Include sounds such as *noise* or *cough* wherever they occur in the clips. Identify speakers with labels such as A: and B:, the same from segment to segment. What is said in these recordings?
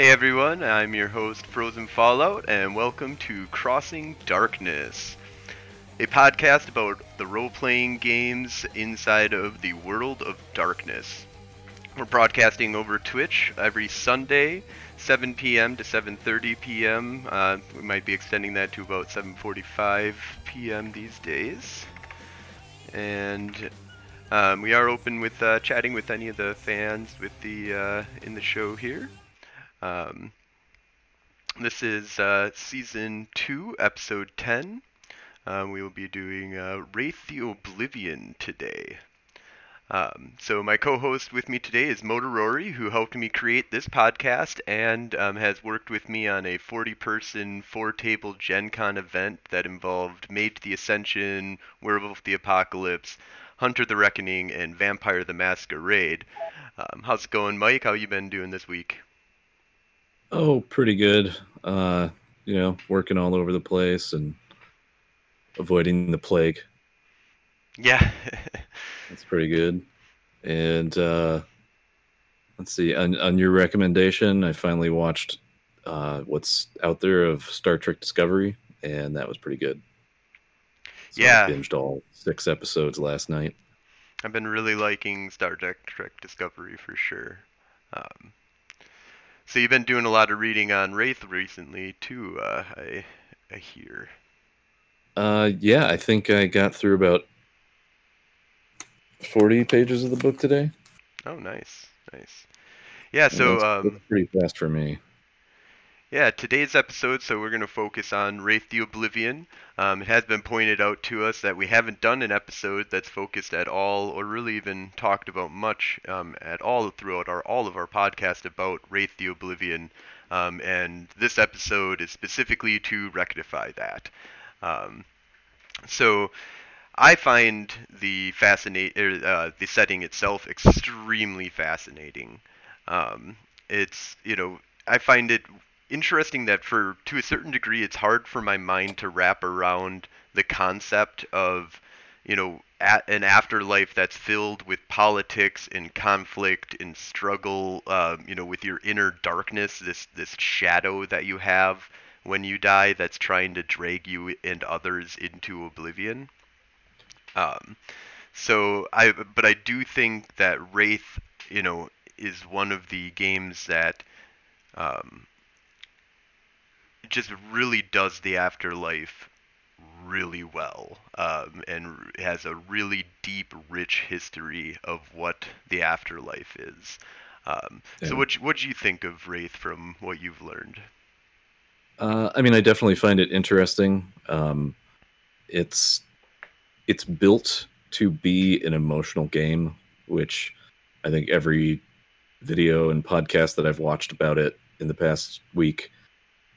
A: Hey everyone, I'm your host Frozen Fallout, and welcome to Crossing Darkness, a podcast about the role playing games inside of the world of darkness. We're broadcasting over Twitch every Sunday, 7 p.m. to 7:30 p.m. Uh, we might be extending that to about 7:45 p.m. these days, and um, we are open with uh, chatting with any of the fans with the uh, in the show here. Um, this is uh, season two, episode 10. Um, we will be doing uh, Wraith the Oblivion today. Um, so my co-host with me today is Motorori, who helped me create this podcast and um, has worked with me on a 40-person, four-table Gen Con event that involved Mage the Ascension, Werewolf the Apocalypse, Hunter the Reckoning, and Vampire the Masquerade. Um, how's it going, Mike? How you been doing this week?
B: Oh, pretty good. Uh, you know, working all over the place and avoiding the plague.
A: Yeah. *laughs*
B: That's pretty good. And uh let's see, on, on your recommendation, I finally watched uh what's out there of Star Trek Discovery, and that was pretty good. So
A: Yeah.
B: I binged all six episodes last night.
A: I've been really liking Star Trek, Trek Discovery for sure. Um, so you've been doing a lot of reading on Wraith recently too. Uh, I I hear.
B: Uh yeah, I think I got through about forty pages of the book today.
A: Oh, nice, nice. Yeah. So
B: that's,
A: um,
B: that's pretty fast for me.
A: Yeah, today's episode, so we're going to focus on Wraith the Oblivion. Um, it has been pointed out to us that we haven't done an episode that's focused at all, or really even talked about much um, at all throughout our all of our podcast about Wraith the Oblivion. Um, and this episode is specifically to rectify that. Um, so I find the fascinate er, uh, the setting itself extremely fascinating. Um, it's you know I find it interesting that for to a certain degree it's hard for my mind to wrap around the concept of you know an afterlife that's filled with politics and conflict and struggle um, you know with your inner darkness this this shadow that you have when you die that's trying to drag you and others into oblivion. Um, so I but I do think that Wraith you know is one of the games that um, just really does the afterlife really well um, and has a really deep, rich history of what the afterlife is. Um, So, what what do you think of Wraith from what you've learned?
B: Uh, I mean, I definitely find it interesting. Um, it's it's built to be an emotional game, which I think every video and podcast that I've watched about it in the past week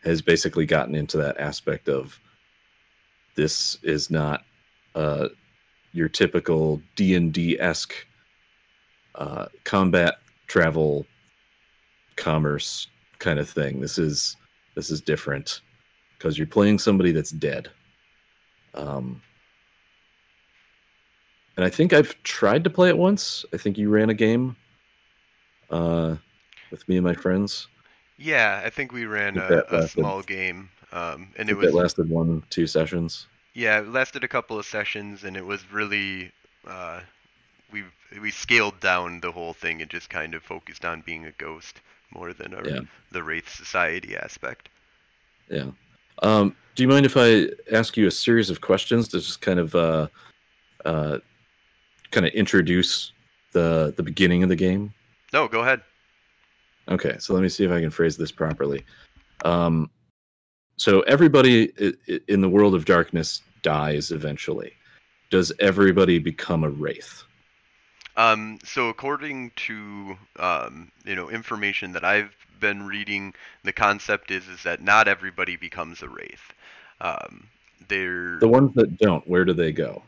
B: has basically gotten into that aspect of this is not uh, your typical D and D esque uh, combat travel commerce kind of thing. This is this is different because you're playing somebody that's dead. Um, and I think I've tried to play it once. I think you ran a game uh, with me and my friends.
A: Yeah, I think we ran a, a
B: lasted-
A: small game, um, and it was
B: that lasted one, two sessions.
A: yeah, it lasted a couple of sessions, and it was really uh, we we scaled down the whole thing and just kind of focused on being a ghost more than a,
B: Yeah.
A: the Wraith Society aspect.
B: Yeah. Um, do you mind if I ask you a series of questions to just kind of uh, uh, kind of introduce the the beginning of the game?
A: No, go ahead.
B: Okay, so let me see if I can phrase this properly. Um, so everybody in the world of darkness dies eventually. Does everybody become a wraith?
A: Um, so according to um, you know information that I've been reading, the concept is is that not everybody becomes a wraith. Um, there,
B: The ones that don't, where do they go?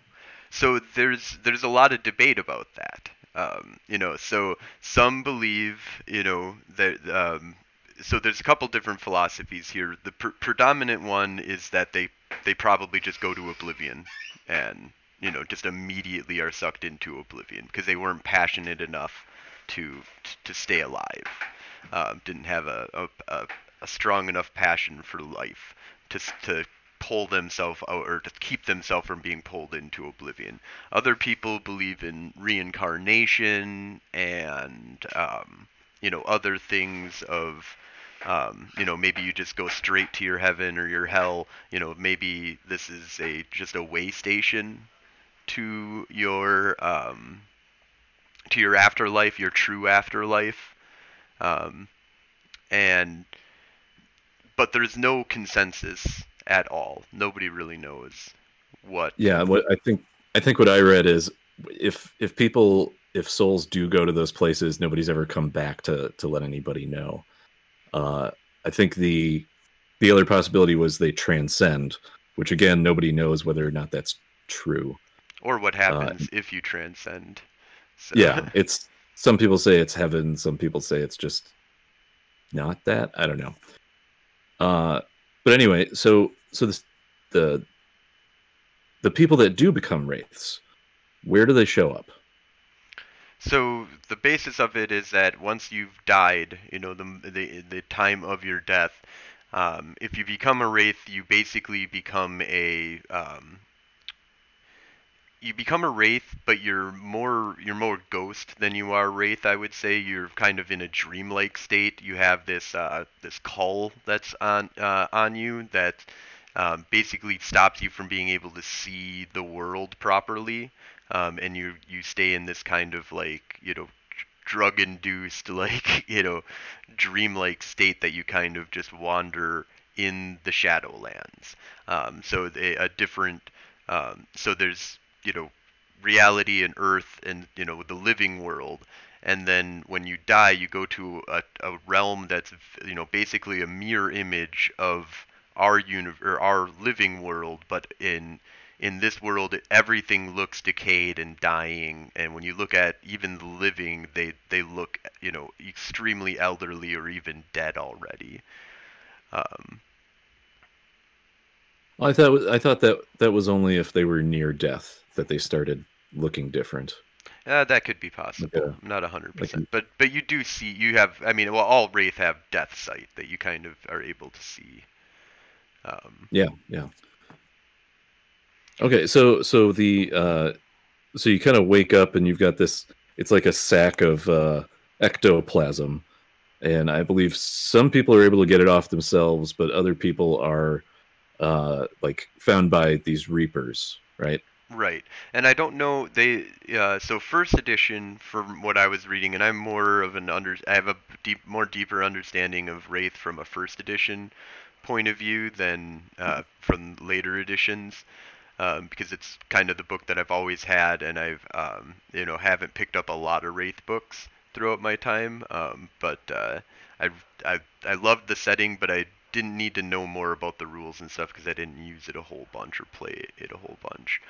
A: so there's there's a lot of debate about that. Um, you know, so some believe you know that um, so there's a couple different philosophies here. The pr- predominant one is that they they probably just go to oblivion and you know just immediately are sucked into oblivion because they weren't passionate enough to to stay alive. um, didn't have a, a, a, a strong enough passion for life to to pull themselves out or to keep themselves from being pulled into oblivion. Other people believe in reincarnation and um, you know other things of um, you know maybe you just go straight to your heaven or your hell. You know maybe this is a just a way station to your um, to your afterlife, your true afterlife. Um, and but there's no consensus at all. Nobody really knows what.
B: Yeah, what I think I think what I read is if if people if souls do go to those places, nobody's ever come back to to let anybody know. Uh, I think the the other possibility was they transcend, which again nobody knows whether or not that's true.
A: Or what happens uh, if you transcend.
B: So. Yeah, *laughs* it's some people say it's heaven, some people say it's just not that. I don't know. Uh, but anyway, so so this, the the people that do become wraiths, where do they show up?
A: So the basis of it is that once you've died, you know the the, the time of your death, um, if you become a wraith, you basically become a um, you become a wraith, but you're more you're more ghost than you are wraith. I would say you're kind of in a dreamlike state. You have this uh, this caul that's on uh, on you that um, basically stops you from being able to see the world properly, um, and you you stay in this kind of like you know drug induced *laughs* like you know dreamlike state that you kind of just wander in the shadowlands. Um, so a different um, so there's you know reality and earth and you know the living world. And then when you die you go to a, a realm that's you know basically a mirror image of our uni- or our living world. But in in this world everything looks decayed and dying. And when you look at even the living they they look you know extremely elderly or even dead already. Um,
B: I thought I thought that that was only if they were near death that they started looking different.
A: Uh, that could be possible. Yeah. Not hundred percent, but but you do see you have. I mean, well, all wraith have death sight that you kind of are able to see.
B: Um, yeah, yeah. Okay, so so the uh, so you kind of wake up and you've got this. It's like a sack of uh, ectoplasm, and I believe some people are able to get it off themselves, but other people are uh, like found by these reapers, right?
A: Right, and I don't know they. Uh, so first edition, from what I was reading, and I'm more of an under. I have a deep, more deeper understanding of Wraith from a first edition point of view than uh, from later editions, um, because it's kind of the book that I've always had, and I've um, you know haven't picked up a lot of Wraith books throughout my time. Um, but uh, I I I loved the setting, but I didn't need to know more about the rules and stuff because I didn't use it a whole bunch or play it a whole bunch.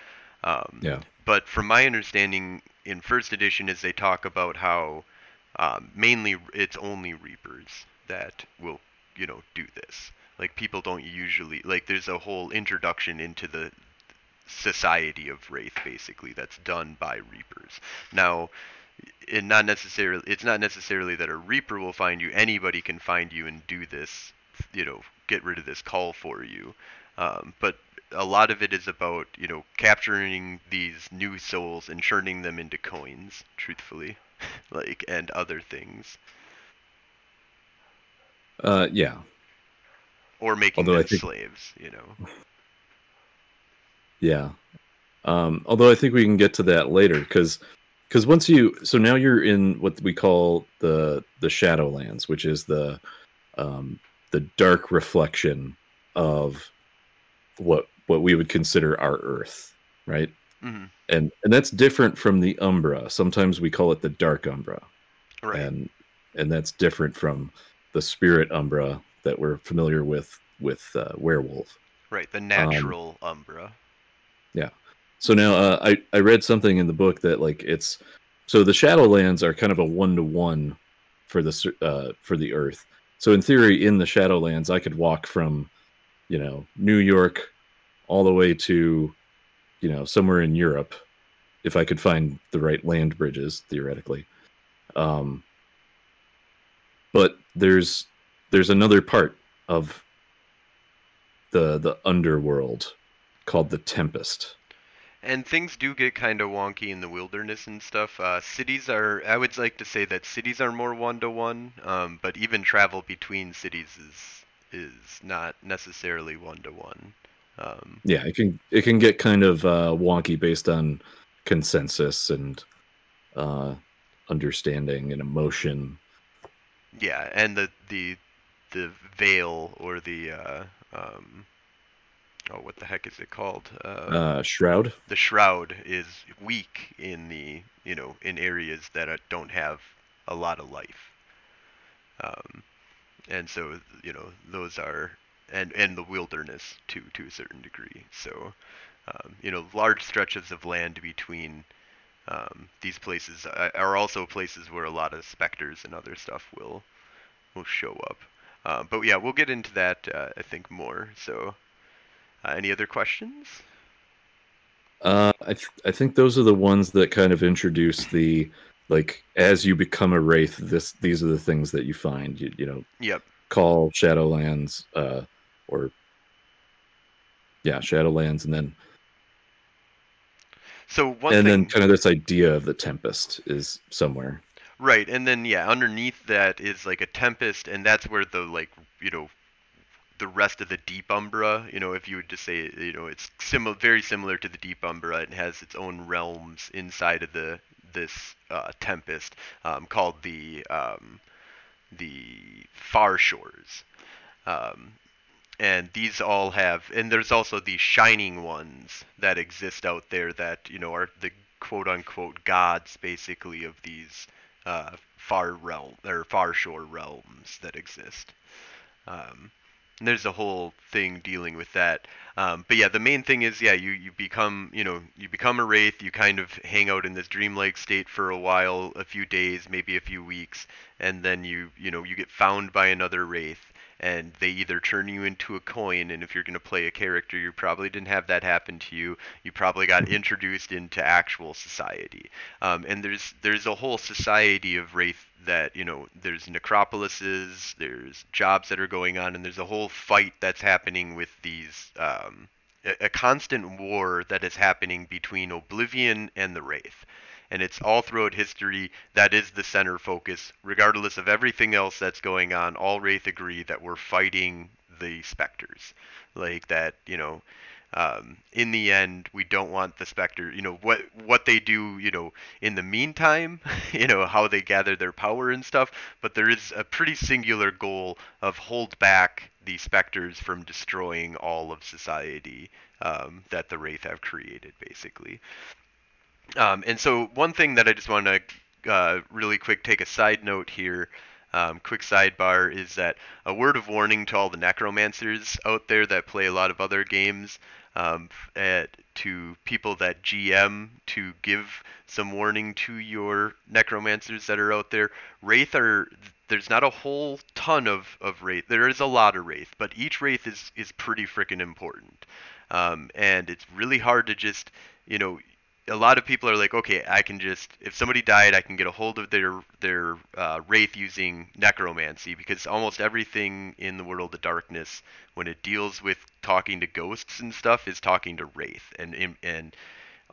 B: Um, yeah.
A: But from my understanding, in first edition, is they talk about how um, mainly it's only reapers that will, you know, do this. Like people don't usually like. There's a whole introduction into the society of wraith, basically, that's done by reapers. Now, it not necessarily it's not necessarily that a reaper will find you. Anybody can find you and do this, you know, get rid of this caul for you. Um, but a lot of it is about you know capturing these new souls and turning them into coins truthfully *laughs* like and other things.
B: Uh yeah.
A: Or making although them think... slaves you know.
B: Yeah. Um although i think we can get to that later because because once you so now you're in what we call the the shadowlands which is the um the dark reflection of what what we would consider our Earth, right? Mm-hmm. And and that's different from the Umbra. Sometimes we call it the Dark Umbra, right? And and that's different from the Spirit Umbra that we're familiar with with uh, Werewolf.
A: Right, the natural um, Umbra.
B: Yeah. So now uh, I I read something in the book that like it's so the Shadowlands are kind of a one to one for the uh, for the Earth. So in theory, in the Shadowlands, I could walk from you know New York all the way to you know somewhere in Europe if I could find the right land bridges theoretically. Um, but there's there's another part of the the underworld called the Tempest.
A: And things do get kind of wonky in the wilderness and stuff. Uh, cities are, I would like to say that cities are more one to one, but even travel between cities is is not necessarily one to one.
B: Yeah, it can it can get kind of uh, wonky based on consensus and uh, understanding and emotion.
A: Yeah, and the the the veil or the uh, um, oh, what the heck is it called? Uh,
B: Uh, shroud.
A: the shroud is weak in the you know in areas that uh, don't have a lot of life. Um, and so you know those are and and the wilderness to to a certain degree. So um, you know large stretches of land between um, these places are are also places where a lot of specters and other stuff will will show up. Uh, but yeah, we'll get into that uh, I think more. So uh, any other questions?
B: Uh, I th- I think those are the ones that kind of introduce the like as you become a wraith. This these are the things that you find. You, you know,
A: Yep.
B: call Shadowlands, uh, or yeah, Shadowlands, and then
A: So one
B: and
A: thing
B: then kind of this idea of the Tempest is somewhere.
A: Right, and then yeah, underneath that is like a tempest, and that's where the like you know the rest of the deep umbra. You know, if you would just say you know it's similar, very similar to the deep umbra, it has its own realms inside of the this uh, tempest um, called the um, the far shores. Um, and these all have and there's also the shining ones that exist out there that you know are the quote unquote gods basically of these uh, far realm or far shore realms that exist. Um, there's a whole thing dealing with that. Um, but yeah the main thing is yeah you you become you know you become a wraith you kind of hang out in this dreamlike state for a while a few days maybe a few weeks and then you you know you get found by another wraith and they either turn you into a coin and if you're going to play a character you probably didn't have that happen to you. You probably got *laughs* introduced into actual society. Um, and there's there's a whole society of wraith that you know there's necropolises there's jobs that are going on and there's a whole fight that's happening with these um, a, a constant war that is happening between oblivion and the wraith and it's all throughout history that is the center focus regardless of everything else that's going on. All wraith agree that we're fighting the specters. Like that you know um, in the end we don't want the specter you know what what they do you know in the meantime *laughs* you know how they gather their power and stuff. But there is a pretty singular goal of hold back the specters from destroying all of society um, that the wraith have created basically um, and so one thing that I just want to uh, really quick take a side note here, um, quick sidebar, is that a word of warning to all the necromancers out there that play a lot of other games, um, at, to people that GM to give some warning to your necromancers that are out there. Wraith are there's not a whole ton of, of wraith. There is a lot of wraith, but each wraith is is pretty freaking important, um, and it's really hard to just you know a lot of people are like, okay, I can just if somebody died, I can get a hold of their their uh, wraith using necromancy because almost everything in the world of darkness, when it deals with talking to ghosts and stuff, is talking to wraith and and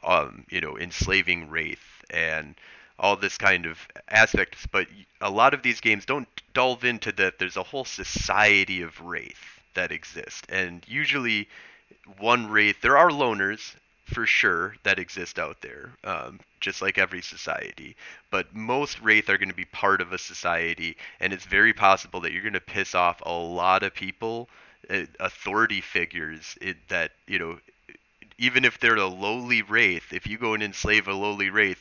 A: um, you know enslaving wraith and all this kind of aspects. But a lot of these games don't delve into that. There's a whole society of wraith that exist, and usually one wraith. There are loners for sure that exist out there, um, just like every society. But most Wraith are going to be part of a society, and it's very possible that you're going to piss off a lot of people, uh, authority figures it, that you know. Even if they're a lowly wraith, if you go and enslave a lowly wraith,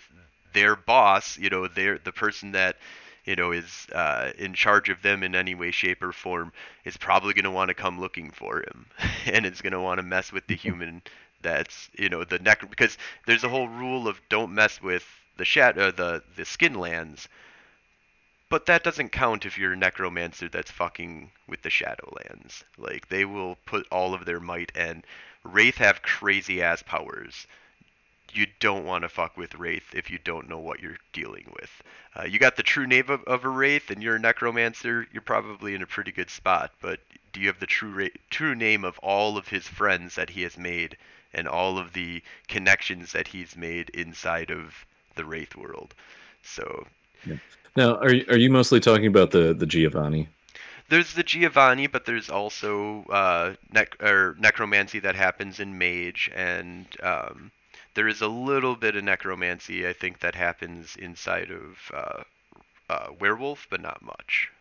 A: their boss, you know, they're the person that you know is uh, in charge of them in any way, shape, or form is probably going to want to come looking for him, *laughs* and is going to want to mess with the *laughs* human that's you know the neck because there's a whole rule of don't mess with the shat uh, the the skin lands but that doesn't count if you're a necromancer that's fucking with the shadowlands like they will put all of their might and wraith have crazy ass powers you don't want to fuck with Wraith if you don't know what you're dealing with. Uh, you got the true name of, of, a Wraith and you're a Necromancer, you're probably in a pretty good spot. But do you have the true ra- true name of all of his friends that he has made and all of the connections that he's made inside of the Wraith world? So.
B: Yeah. Now, are are you mostly talking about the the Giovanni?
A: There's the Giovanni, but there's also uh, nec- or necromancy that happens in Mage, and um, there is a little bit of necromancy I think that happens inside of uh, uh, Werewolf, but not much.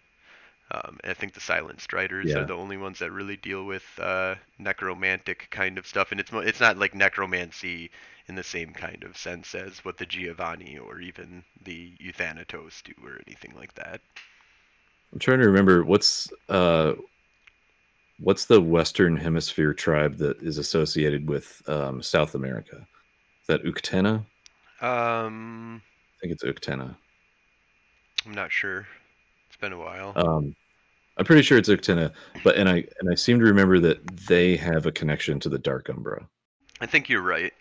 A: Um, I think the Silent Striders yeah. are the only ones that really deal with uh, necromantic kind of stuff, and it's it's not like necromancy in the same kind of sense as what the Giovanni or even the Euthanatos do or anything like that.
B: I'm trying to remember what's uh, what's the Western Hemisphere tribe that is associated with um, South America? Is that Uktena?
A: Um,
B: I think it's Uktena.
A: I'm not sure. It's been a while.
B: Um, I'm pretty sure it's Uktena, but and I and I seem to remember that they have a connection to the Dark Umbra.
A: I think you're right.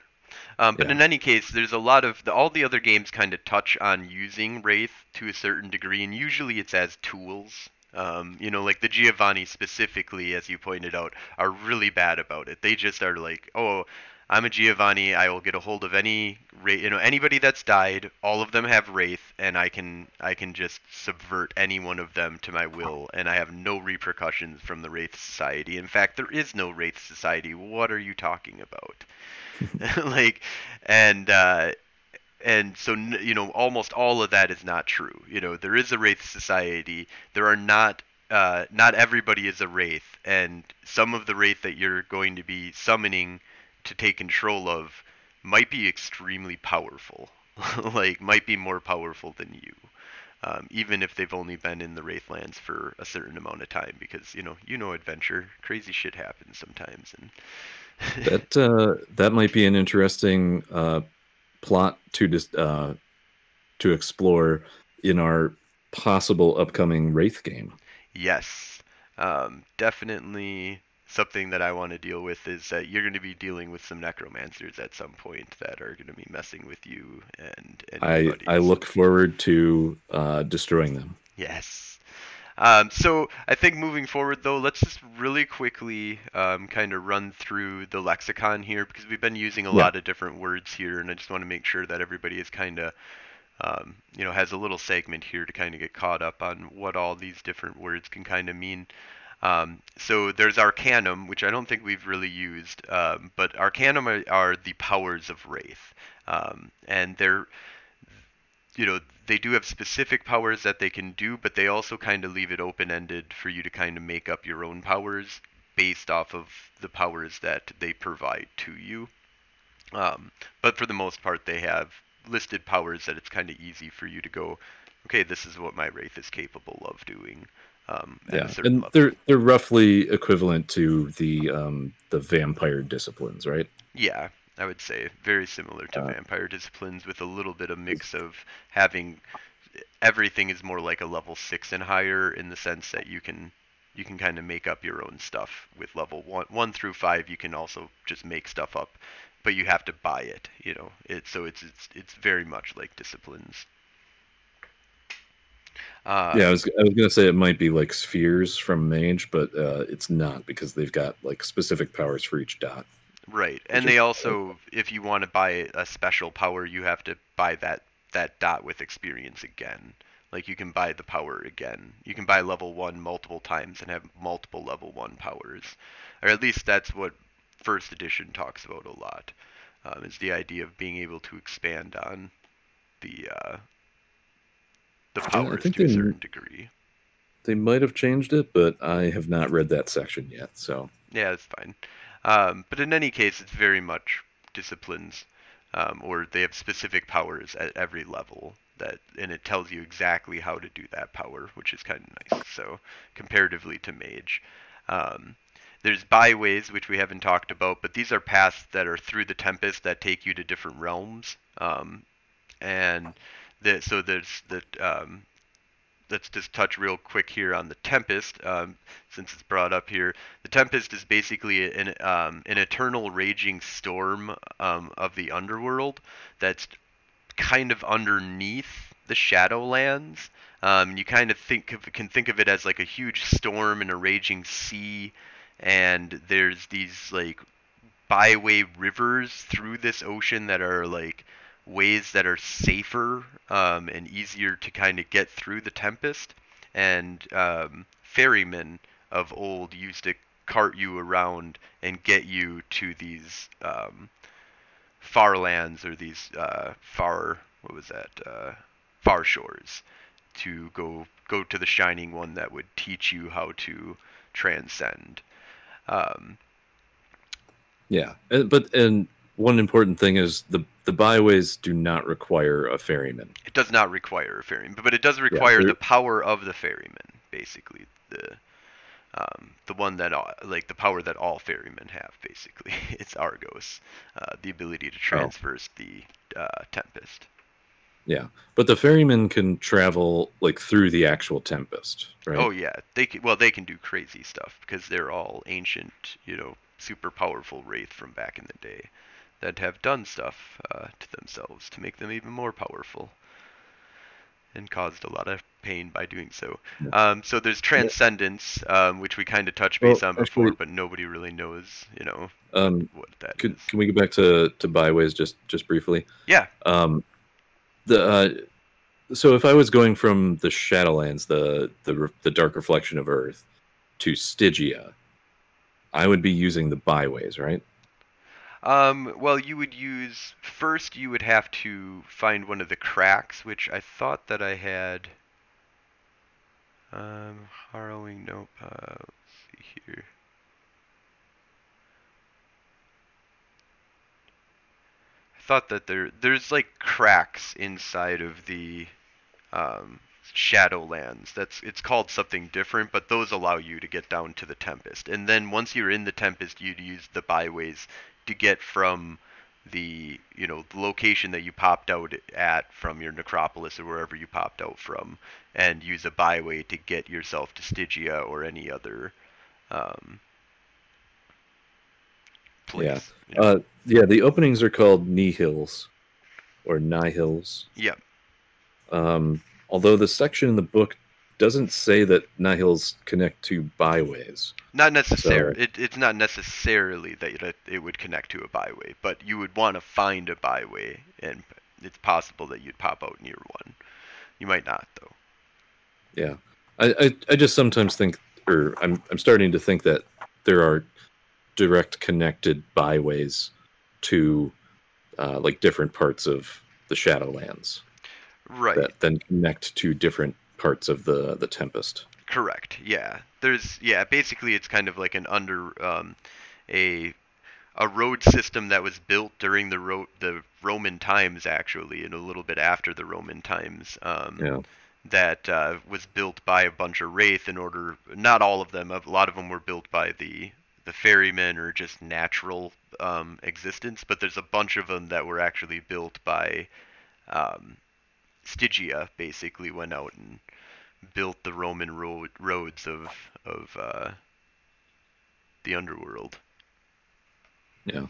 A: Um, but yeah. in any case, there's a lot of the, all the other games kind of touch on using Wraith to a certain degree, and usually it's as tools. Um, you know, like the Giovanni specifically, as you pointed out, are really bad about it. They just are like, oh, I'm a Giovanni. I will get a hold of any, you know, anybody that's died. All of them have Wraith, and I can, I can just subvert any one of them to my will, and I have no repercussions from the Wraith Society. In fact, there is no Wraith Society. What are you talking about? *laughs* *laughs* like, and uh, and so you know, almost all of that is not true. You know, there is a wraith society. There are not. Uh, not everybody is a wraith, and some of the wraith that you're going to be summoning to take control of might be extremely powerful. *laughs* like, might be more powerful than you. Um, even if they've only been in the Wraithlands for a certain amount of time, because you know, you know, adventure, crazy shit happens sometimes, and *laughs*
B: that uh, that might be an interesting uh, plot to dis- uh, to explore in our possible upcoming Wraith game.
A: Yes, um, definitely something that I want to deal with is that you're going to be dealing with some necromancers at some point that are going to be messing with you and.
B: I I look forward to uh, destroying them.
A: Yes. Um, so I think moving forward, though, let's just really quickly um, kind of run through the lexicon here because we've been using a yeah. lot of different words here, and I just want to make sure that everybody is kind of, um, you know, has a little segment here to kind of get caught up on what all these different words can kind of mean. Um, so there's Arcanum, which I don't think we've really used, um, but Arcanum are, are, the powers of Wraith, um, and they're you know, they do have specific powers that they can do, but they also kind of leave it open ended for you to kind of make up your own powers based off of the powers that they provide to you. Um, but for the most part, they have listed powers that it's kind of easy for you to go, okay, this is what my wraith is capable of doing. Um,
B: yeah, and level. they're they're roughly equivalent to the um, the vampire disciplines, right?
A: Yeah, I would say very similar to uh, vampire disciplines with a little bit of mix of having everything is more like a level 6 and higher in the sense that you can you can kind of make up your own stuff with level 1 1 through 5 you can also just make stuff up but you have to buy it you know it so it's it's it's very much like disciplines
B: uh, yeah, I was I was gonna say it might be like spheres from Mage, but uh, it's not because they've got like specific powers for each dot.
A: Right, and they also, if you want to buy a special power, you have to buy that that dot with experience again. Like you can buy the power again. You can buy level one multiple times and have multiple level one powers, or at least that's what first edition talks about a lot. Um, is the idea of being able to expand on the uh, the powers to a certain degree.
B: They might have changed it, but I have not read that section yet. So
A: yeah, it's fine. Um, but in any case, it's very much disciplines, um, or they have specific powers at every level that, and it tells you exactly how to do that power, which is kind of nice. So comparatively to mage. Um, there's byways, which we haven't talked about, but these are paths that are through the Tempest that take you to different realms. Um, and the, so there's the um, let's just touch real quick here on the Tempest, um, since it's brought up here. The Tempest is basically an um, an eternal raging storm um, of the underworld that's kind of underneath the Shadowlands. Um, you kind of think of, can think of it as like a huge storm and a raging sea, and there's these like byway rivers through this ocean that are like ways that are safer um, and easier to kind of get through the tempest. And um, ferrymen of old used to cart you around and get you to these um, far lands or these uh, far what was that uh, far shores to go go to the shining one that would teach you how to transcend. Um,
B: yeah, but and one important thing is the the byways do not require a ferryman.
A: It does not require a ferryman, but it does require yeah, the power of the ferryman, basically the um, the one that all, like the power that all ferrymen have. Basically, *laughs* it's Argos, uh, the ability to traverse oh. the uh, Tempest.
B: Yeah, but the ferryman can travel like through the actual Tempest, right?
A: Oh yeah, they can, well they can do crazy stuff because they're all ancient, you know, super powerful wraith from back in the day that have done stuff uh, to themselves to make them even more powerful and caused a lot of pain by doing so. Um, so there's transcendence, um, which we kind of touched base well, on before, actually, but nobody really knows, you know,
B: um, what that could, is. Can we go back to, to byways just just briefly?
A: Yeah.
B: Um, the uh, so if I was going from the Shadowlands, the the the dark reflection of Earth, to Stygia, I would be using the byways, right?
A: Um, well, you would use first. You would have to find one of the cracks, which I thought that I had. Um, harrowing. Nope. Uh, let's see here. I thought that there there's like cracks inside of the um, Shadowlands. That's it's called something different, but those allow you to get down to the Tempest. And then once you're in the Tempest, you'd use the byways to get from the you know the location that you popped out at from your necropolis or wherever you popped out from and use a byway to get yourself to Stygia or any other um,
B: place. Yeah. Uh, yeah, the openings are called Nihils or Nihils.
A: Yeah.
B: Um, although the section in the book doesn't say that Nihils connect to byways.
A: Not necessarily. So, it, it's not necessarily that it would connect to a byway, but you would want to find a byway, and it's possible that you'd pop out near one. You might not, though.
B: Yeah, I, I, I just sometimes think, or I'm I'm starting to think that there are direct connected byways to uh, like different parts of the Shadowlands.
A: Right.
B: That then connect to different parts of the the Tempest.
A: Correct. Yeah. There's yeah. Basically, it's kind of like an under um, a a road system that was built during the ro- the Roman times, actually, and a little bit after the Roman times. Um,
B: yeah.
A: That uh, was built by a bunch of wraith in order. Not all of them. A lot of them were built by the the ferrymen or just natural um, existence, but there's a bunch of them that were actually built by um, Stygia. Basically, went out and built the Roman road, roads of of uh, the underworld.
B: Yeah.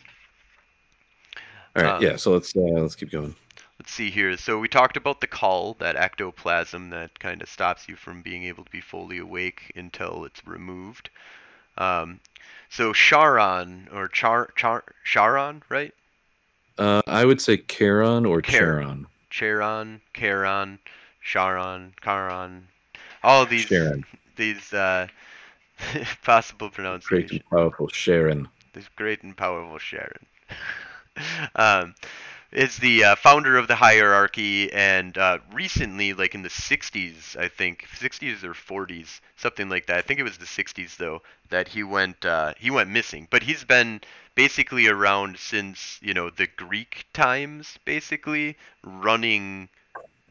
B: All right. Um, yeah. So let's uh, let's keep going.
A: Let's see here. So we talked about the caul, that ectoplasm that kind of stops you from being able to be fully awake until it's removed. Um, so Charon or Char Char Charon, right?
B: Uh, I would say Charon or Charon.
A: Charon, Charon, Charon, Sharon, Charon, all these Sharon. these uh, *laughs* possible pronunciations.
B: Great and powerful Sharon.
A: This great and powerful Sharon. *laughs* um, is the uh, founder of the hierarchy, and uh, recently, like in the 60s, I think 60s or 40s, something like that. I think it was the 60s though that he went uh, he went missing. But he's been basically around since you know the Greek times, basically running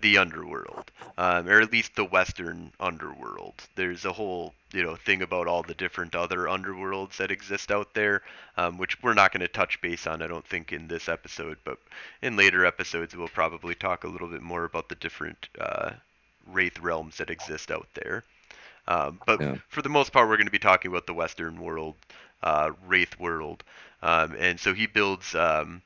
A: the underworld, um, or at least the Western underworld. There's a whole you know thing about all the different other underworlds that exist out there, um, which we're not going to touch base on, I don't think, in this episode. But in later episodes, we'll probably talk a little bit more about the different uh, wraith realms that exist out there. Um, but
B: Yeah.
A: for the most part, we're going to be talking about the Western world, uh, wraith world, um, and so he builds um,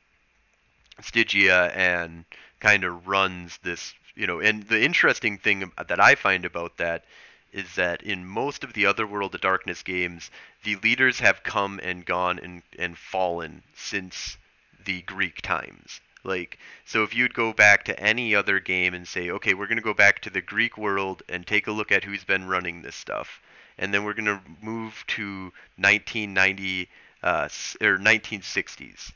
A: Stygia and kind of runs this, you know. And the interesting thing that I find about that is that in most of the other World of Darkness games, the leaders have come and gone and, and fallen since the Greek times. Like, so if you'd go back to any other game and say, okay, we're going to go back to the Greek world and take a look at who's been running this stuff, and then we're going to move to 1990 uh, or 1960s,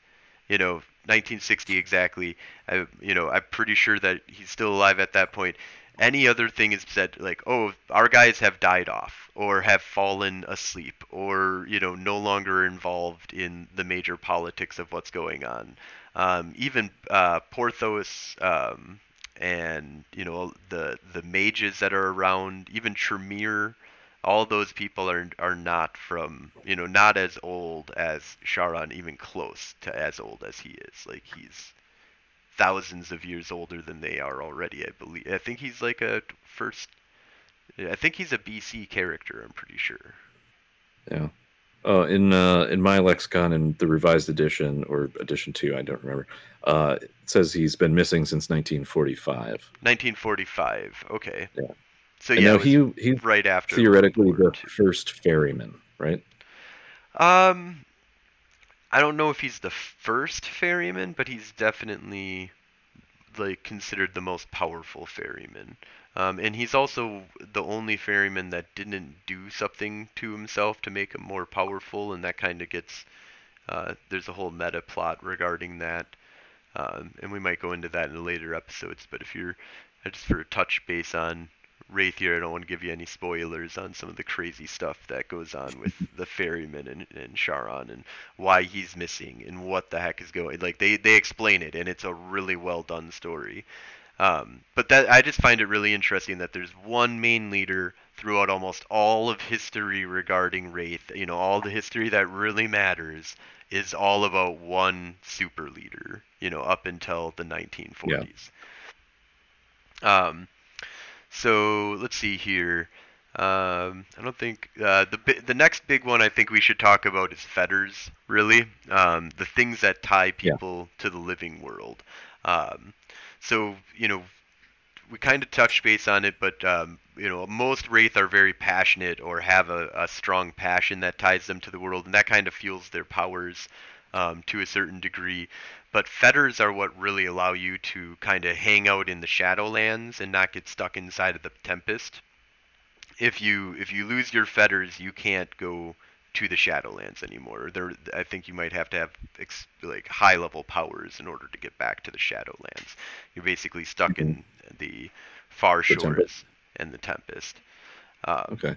A: you know, 1960 exactly. I, you know, I'm pretty sure that he's still alive at that point. Any other thing is said like, oh, our guys have died off or have fallen asleep or you know no longer involved in the major politics of what's going on. Um, even uh, Porthos um, and you know the the mages that are around, even Tremere, all those people are are not from you know not as old as Sharon, even close to as old as he is. Like he's thousands of years older than they are already. I believe. I think he's like a first. I think he's a BC character. I'm pretty sure.
B: Yeah. Uh, in uh, in my lexicon in the revised edition or edition two, I don't remember. Uh, it says he's been missing since 1945.
A: 1945. Okay.
B: Yeah.
A: So yeah, it
B: he he's
A: right after
B: theoretically the first ferryman, right?
A: Um, I don't know if he's the first ferryman, but he's definitely like considered the most powerful ferryman. Um, and he's also the only ferryman that didn't do something to himself to make him more powerful, and that kind of gets uh, there's a whole meta plot regarding that, um, and we might go into that in later episodes. But if you're uh, just for a touch base on Wraith here, I don't want to give you any spoilers on some of the crazy stuff that goes on with *laughs* the ferryman and, and Charon and why he's missing and what the heck is going. Like they they explain it, and it's a really well done story. Um, but that I just find it really interesting that there's one main leader throughout almost all of history regarding Wraith. You know, all the history that really matters is all about one super leader. You know, up until the 1940s. Um, so let's see here. Um, I don't think uh, the the next big one I think we should talk about is fetters. Really, um, the things that tie
B: Yeah.
A: people to the living world. Um, so you know, we kind of touched base on it, but um, you know, most wraith are very passionate or have a, a strong passion that ties them to the world, and that kind of fuels their powers um, to a certain degree. But fetters are what really allow you to kind of hang out in the Shadowlands and not get stuck inside of the Tempest. If you if you lose your fetters, you can't go to the Shadowlands anymore. There, I think you might have to have ex, like high level powers in order to get back to the Shadowlands. You're basically stuck in the far
B: Mm-hmm. The
A: shores
B: Tempest.
A: and the Tempest. Um,
B: Okay.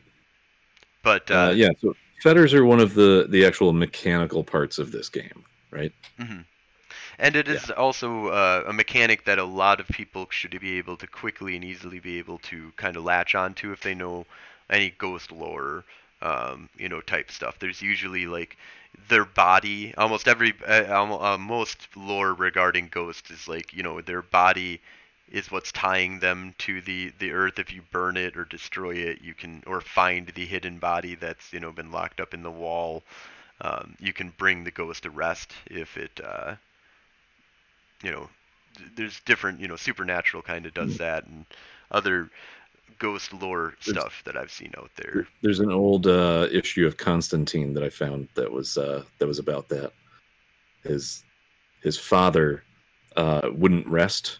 A: but uh,
B: Uh, yeah. So fetters are one of the the actual mechanical parts of this game, right?
A: mhm. And it is also uh, a mechanic that a lot of people should be able to quickly and easily be able to kind of latch onto if they know any ghost lore, um, you know, type stuff. There's usually like their body. Almost every, uh, uh, most lore regarding ghosts is like you know their body is what's tying them to the the earth. If you burn it or destroy it, you can or find the hidden body that's you know been locked up in the wall. Um, you can bring the ghost to rest if it. Uh, you know, there's different, you know, supernatural kind of does that, and other ghost lore
B: There's-
A: stuff that I've seen out there.
B: There- There's an old uh, issue of Constantine that I found that was uh, that was about that. His his father uh, wouldn't rest.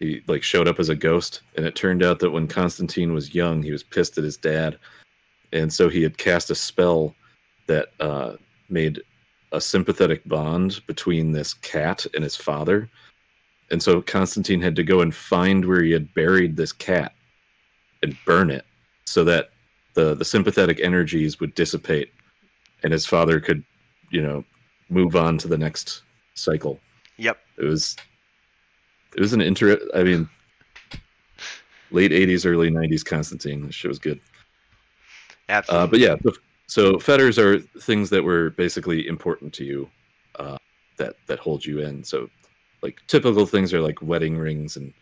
B: He like showed up as a ghost, and it turned out that when Constantine was young, he was pissed at his dad, and so he had cast a spell that uh, made a sympathetic bond between this cat and his father. And so Constantine had to go and find where he had buried this cat and burn it so that the the sympathetic energies would dissipate and his father could you know move on to the next cycle
A: Yep.
B: it was it was an inter i mean late 80s early 90s constantine this shit was good
A: Absolutely.
B: uh, but yeah so, so fetters are things that were basically important to you uh, that that hold you in so like typical things are like wedding rings and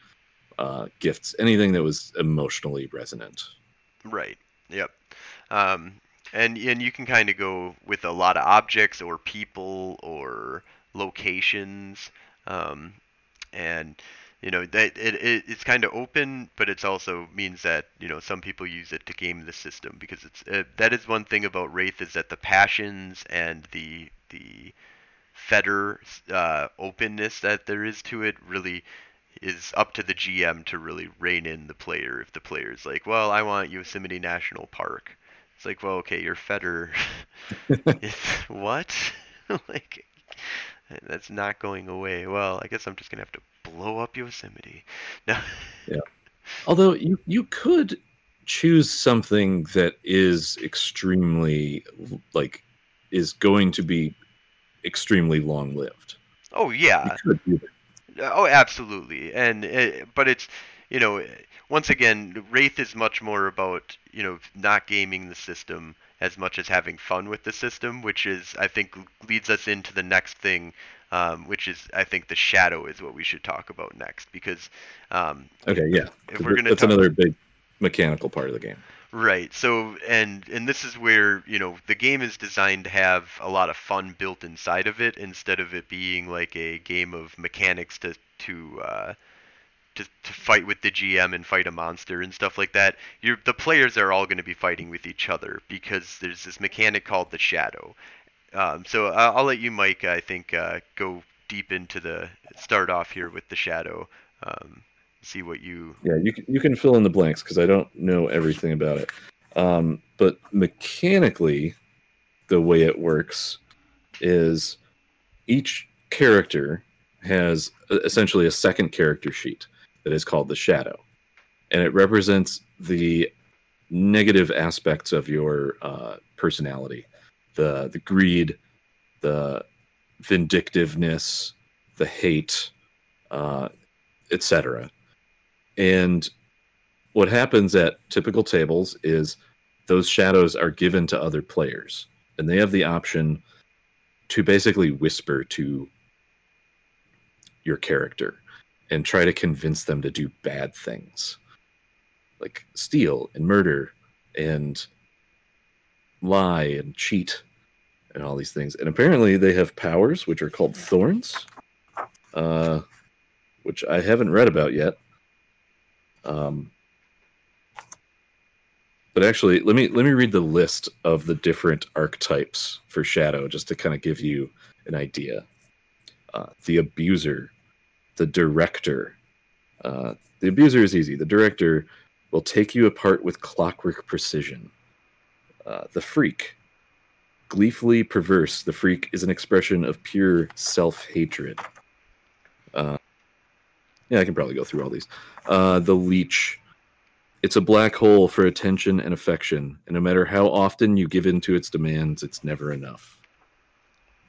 B: uh, gifts, anything that was emotionally resonant.
A: Right. Yep. Um, and and you can kind of go with a lot of objects or people or locations, um, and you know that it, it it's kind of open, but it's also means that you know some people use it to game the system because it's uh, that is one thing about Wraith is that the passions and the the fetter uh, openness that there is to it really is up to the GM to really rein in the player. If the player is like, well, I want Yosemite National Park, it's like, well, okay, your fetter, *laughs* *laughs* what? *laughs* like, that's not going away. Well, I guess I'm just gonna have to blow up Yosemite. *laughs* No.
B: yeah. Although you you could choose something that is extremely like is going to be extremely long lived.
A: Oh yeah. Oh, absolutely. And it, but it's you know once again Wraith is much more about you know not gaming the system as much as having fun with the system, which is I think leads us into the next thing, um, which is I think the shadow is what we should talk about next because um,
B: okay yeah if we're gonna that's talk, another big mechanical part of the game.
A: Right. So and and this is where, you know, the game is designed to have a lot of fun built inside of it instead of it being like a game of mechanics to to uh to, to fight with the GM and fight a monster and stuff like that. You're the players are all going to be fighting with each other because there's this mechanic called the shadow. Um, so I'll, I'll let you, Mike. I think uh, go deep into the start off here with the shadow. Um, see what you.
B: Yeah, you can, you can fill in the blanks because I don't know everything about it. Um, but mechanically, the way it works is each character has essentially a second character sheet that is called the shadow, and it represents the negative aspects of your uh, personality, the the greed, the vindictiveness, the hate, uh, etc. And what happens at typical tables is those shadows are given to other players, and they have the option to basically whisper to your character and try to convince them to do bad things like steal and murder and lie and cheat and all these things. And apparently they have powers which are called thorns, uh, which I haven't read about yet. Um, but actually, let me let me read the list of the different archetypes for Shadow, just to kind of give you an idea. Uh, the abuser, the director. Uh, the abuser is easy. The director will take you apart with clockwork precision. Uh, the freak, gleefully perverse. The freak is an expression of pure self hatred. Uh, yeah, I can probably go through all these. Uh, the leech. It's a black hole for attention and affection, and no matter how often you give in to its demands, it's never enough.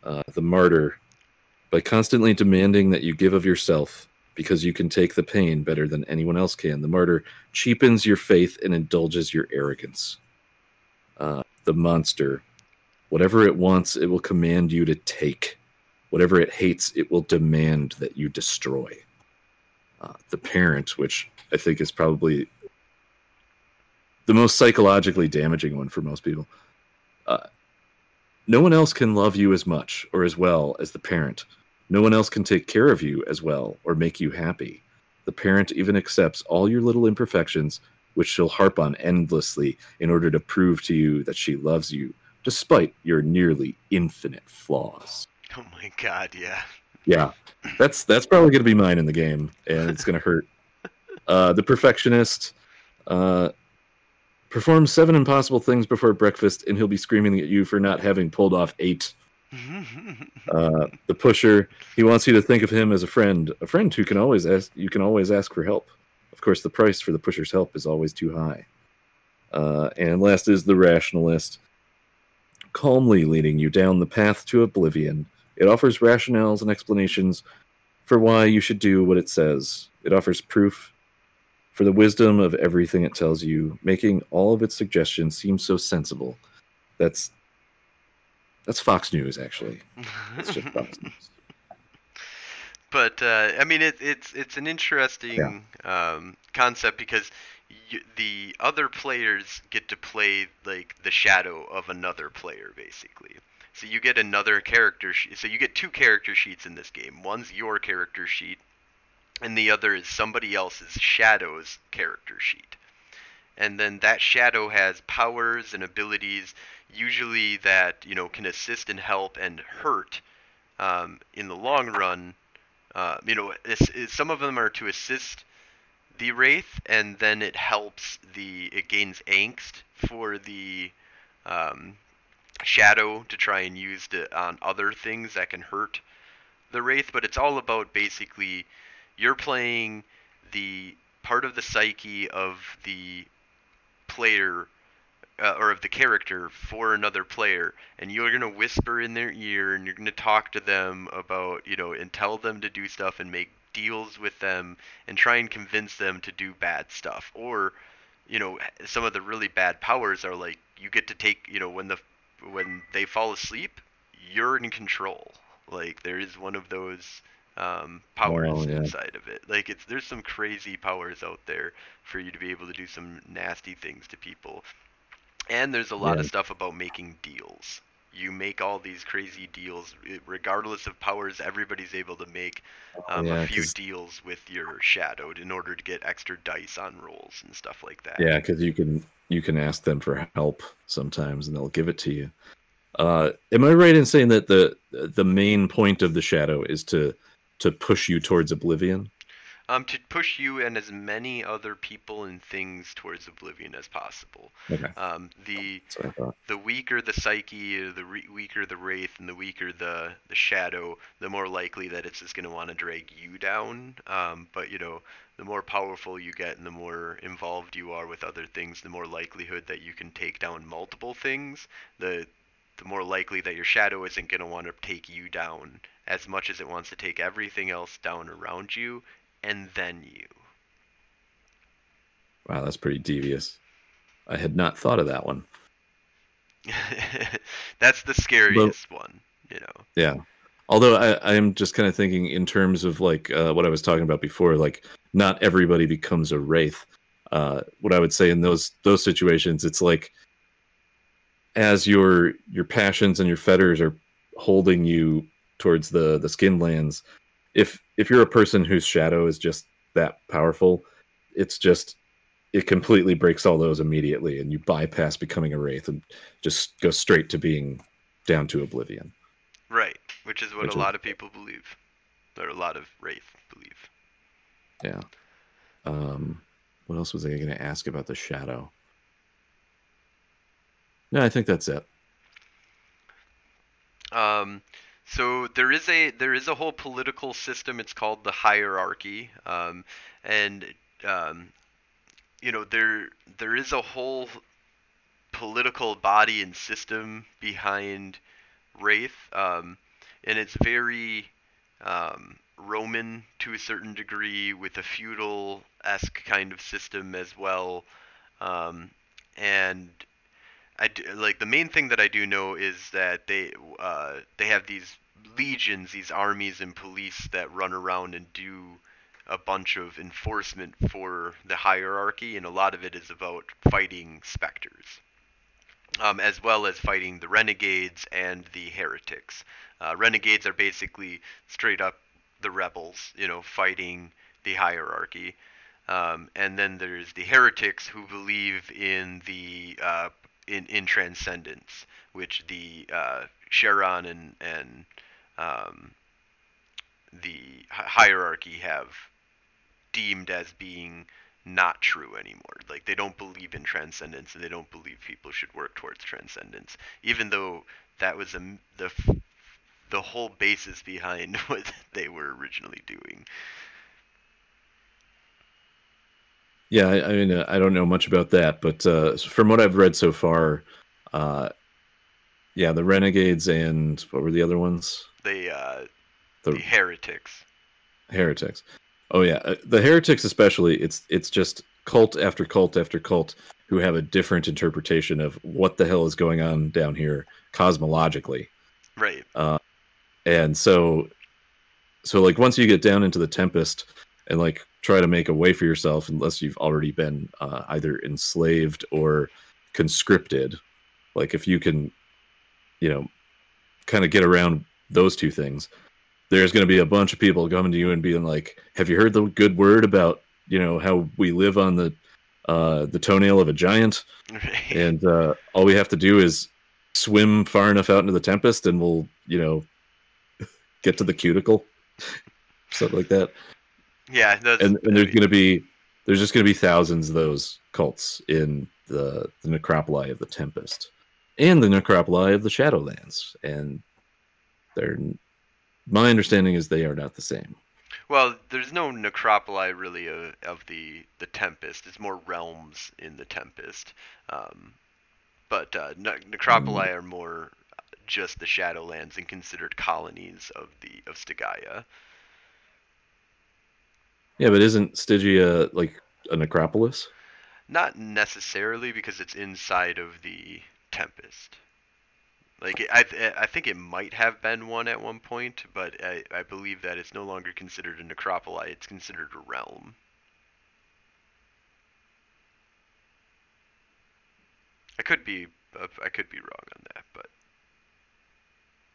B: Uh, the martyr. By constantly demanding that you give of yourself, because you can take the pain better than anyone else can, the martyr cheapens your faith and indulges your arrogance. Uh, the monster. Whatever it wants, it will command you to take. Whatever it hates, it will demand that you destroy uh, the parent, which I think is probably the most psychologically damaging one for most people. Uh, no one else can love you as much or as well as the parent. No one else can take care of you as well or make you happy. The parent even accepts all your little imperfections, which she'll harp on endlessly in order to prove to you that she loves you, despite your nearly infinite flaws.
A: Oh my god, yeah.
B: Yeah, that's that's probably going to be mine in the game, and it's going to hurt. *laughs* Uh, the perfectionist uh, performs seven impossible things before breakfast, and he'll be screaming at you for not having pulled off eight. Uh, the pusher, he wants you to think of him as a friend, a friend who can always ask. You can always ask for help. Of course, the price for the pusher's help is always too high. Uh, and last is the rationalist, calmly leading you down the path to oblivion it offers rationales and explanations for why you should do what it says. It offers proof for the wisdom of everything it tells you, making all of its suggestions seem so sensible. That's that's Fox News, actually. It's just Fox *laughs*
A: News. but uh, I mean, it, it's it's an interesting um, concept because y the other players get to play like the shadow of another player, basically. So you get another character sheet. So you get two character sheets in this game. One's your character sheet, and the other is somebody else's shadow's character sheet. And then that shadow has powers and abilities, usually that you know can assist and help and hurt um, in the long run. Uh, you know, it's, it's, some of them are to assist the wraith, and then it helps the it gains angst for the um, shadow to try and use it on other things that can hurt the wraith. But it's all about basically you're playing the part of the psyche of the player uh, or of the character for another player and you're going to whisper in their ear and you're going to talk to them about you know and tell them to do stuff and make deals with them and try and convince them to do bad stuff. Or you know some of the really bad powers are like you get to take you know when the when they fall asleep you're in control. Like there is one of those um, powers oh, yeah. inside of it. Like it's there's some crazy powers out there for you to be able to do some nasty things to people. And there's a lot yeah. of stuff about making deals. You make all these crazy deals regardless of powers everybody's able to make um, yeah, a few cause... deals with your shadowed in order to get extra dice on rolls and stuff like that.
B: Yeah because you can you can ask them for help sometimes and they'll give it to you. Uh, am i right in saying that the the main point of the shadow is to to push you towards oblivion
A: um, to push you and as many other people and things towards oblivion as possible.
B: Okay.
A: Um, the the weaker the psyche, the re- weaker the wraith, and the weaker the the shadow, the more likely that it's just going to want to drag you down. Um, but you know, the more powerful you get and the more involved you are with other things, the more likelihood that you can take down multiple things. The the more likely that your shadow isn't going to want to take you down as much as it wants to take everything else down around you and then you.
B: Wow, that's pretty devious. I had not thought of that one. *laughs*
A: that's the scariest but, one, you know.
B: Yeah. Although I, I am just kind of thinking in terms of like uh, what I was talking about before, like not everybody becomes a wraith. Uh, what I would say in those those situations, it's like as your your passions and your fetters are holding you towards the the skin lands, if if you're a person whose shadow is just that powerful, it's just it completely breaks all those immediately, and you bypass becoming a wraith and just go straight to being down to oblivion.
A: Right, which is what which a is, lot of people believe, or a lot of wraith believe.
B: Yeah. Um, what else was I going to ask about the shadow? No, I think that's it.
A: Um, so there is a there is a whole political system. It's called the hierarchy, um, and um, you know there there is a whole political body and system behind Wraith, um, and it's very um, Roman to a certain degree, with a feudal esque kind of system as well, um, and I do, like the main thing that I do know is that they uh, they have these legions, these armies and police that run around and do a bunch of enforcement for the hierarchy, and a lot of it is about fighting specters, um, as well as fighting the renegades and the heretics. Uh, renegades are basically straight up the rebels, you know, fighting the hierarchy. Um, and then there's the heretics who believe in the uh, in in transcendence, which the uh, Charon and and um, the hierarchy have deemed as being not true anymore. Like they don't believe in transcendence, and they don't believe people should work towards transcendence, even though that was a, the the whole basis behind *laughs* what they were originally doing.
B: Yeah, I, I mean, uh, I don't know much about that, but uh, from what I've read so far, uh, yeah, the Renegades and what were the other ones?
A: The uh, the, the heretics.
B: Heretics. Oh yeah, uh, the heretics especially. It's it's just cult after cult after cult who have a different interpretation of what the hell is going on down here cosmologically.
A: Right.
B: Uh, and so so like once you get down into the tempest and like try to make a way for yourself unless you've already been uh, either enslaved or conscripted. Like if you can you know kind of get around those two things there's going to be a bunch of people coming to you and being like have you heard the good word about you know how we live on the uh the toenail of a giant? *laughs* And uh all we have to do is swim far enough out into the tempest and we'll you know *laughs* get to the cuticle. *laughs* Stuff like that
A: yeah,
B: and, and there's going to be there's just going to be thousands of those cults in the, the necropoli of the tempest and the necropoli of the shadowlands and they're my understanding is they are not the same
A: well, there's no necropoli really of, of the the Tempest. It's more realms in the Tempest. Um, but uh, ne- necropoli are more just the Shadowlands and considered colonies of the of Stygia.
B: Yeah but isn't stygia like a necropolis
A: Not necessarily because it's inside of the Tempest. Like I, th- I think it might have been one at one point, but I, I believe that it's no longer considered a necropoli. It's considered a realm. I could be uh, I could be wrong on that, but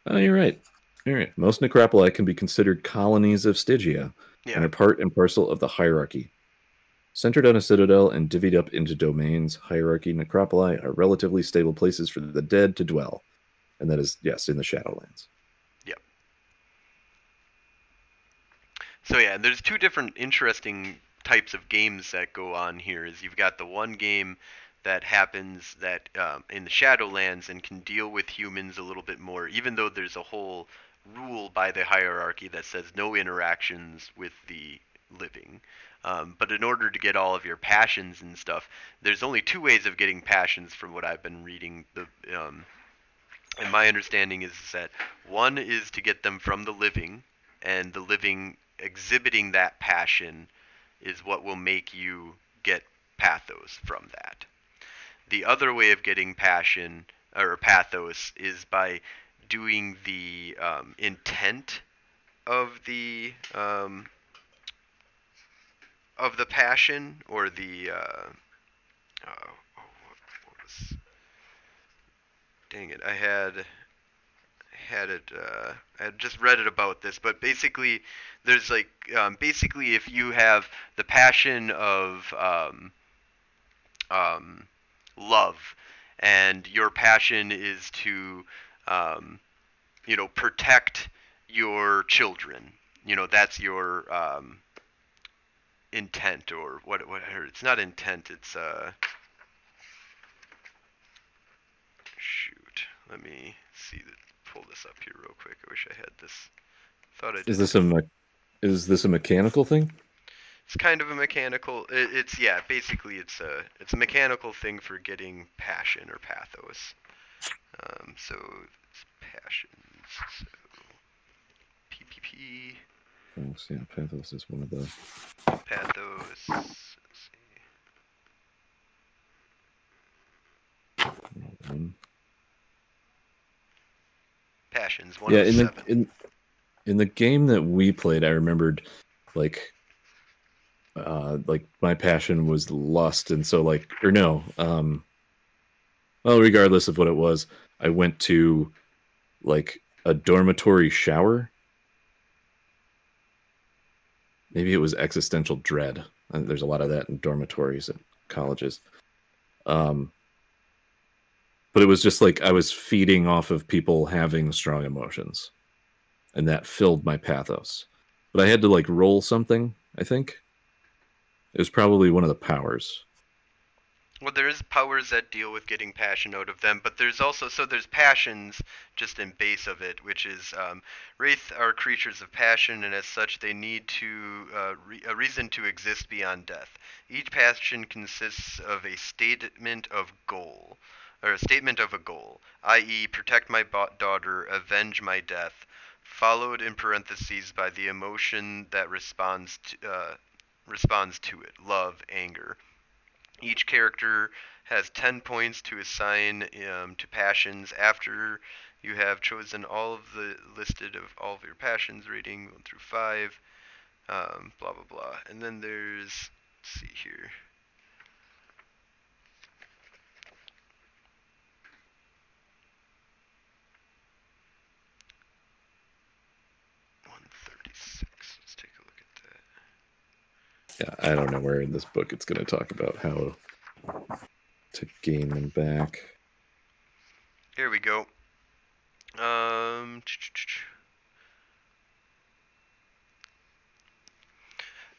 B: oh you're right all right most necropoli can be considered colonies of stygia and
A: yeah,
B: are part and parcel of the hierarchy. Centered on a citadel and divvied up into domains, hierarchy necropoli are relatively stable places for the dead to dwell. And that is, yes, in the Shadowlands. Yep.
A: So yeah, there's two different interesting types of games that go on here. Is you've got the one game that happens that um, in the Shadowlands and can deal with humans a little bit more, even though there's a whole rule by the hierarchy that says no interactions with the living. Um, but in order to get all of your passions and stuff, there's only two ways of getting passions from what I've been reading. The um, and my understanding is that one is to get them from the living, and the living exhibiting that passion is what will make you get pathos from that. The other way of getting passion or pathos is by doing the um, intent of the um, of the passion or the uh, oh, what, was dang it I had had it uh, I just read it about this but basically there's like um, basically if you have the passion of um, um, love and your passion is to um, you know protect your children. You know that's your um, intent or what what it's not intent it's uh shoot. Let me see the, pull this up here real quick. I wish i had this. Thought i
B: Is this a me- is this a mechanical thing?
A: it's kind of a mechanical it, it's yeah basically it's a it's a mechanical thing for getting passion or pathos. Um, so passions so ppp
B: Oh, so yeah, pathos is one of the.
A: pathos let's see.
B: Um,
A: passions one
B: yeah,
A: of
B: in the in in the game that we played, I remembered like uh like my passion was lust, and so like or no, um, well, regardless of what it was, I went to like a dormitory shower. Maybe it was existential dread. Uh, There's a lot of that in dormitories at colleges. Um, but it was just like I was feeding off of people having strong emotions, and that filled my pathos. But I had to like roll something. I think it was probably one of the powers.
A: Well, there is powers that deal with getting passion out of them, but there's also so there's passions just in base of it, which is um, wraith are creatures of passion, and as such they need to uh, re- a reason to exist beyond death. Each passion consists of a statement of goal, or a statement of a goal, i.e., protect my daughter, avenge my death, followed in parentheses by the emotion that responds to, uh, responds to it, love, anger. Each character has 10 points to assign um, to passions. After You have chosen all of the listed of all of your passions, rating one through five. Um, blah blah blah. And then there's let's see here. One thirty-six. Let's take a look at that.
B: Yeah, I don't know where in this book it's going to talk about how to gain them back.
A: Here we go. Um.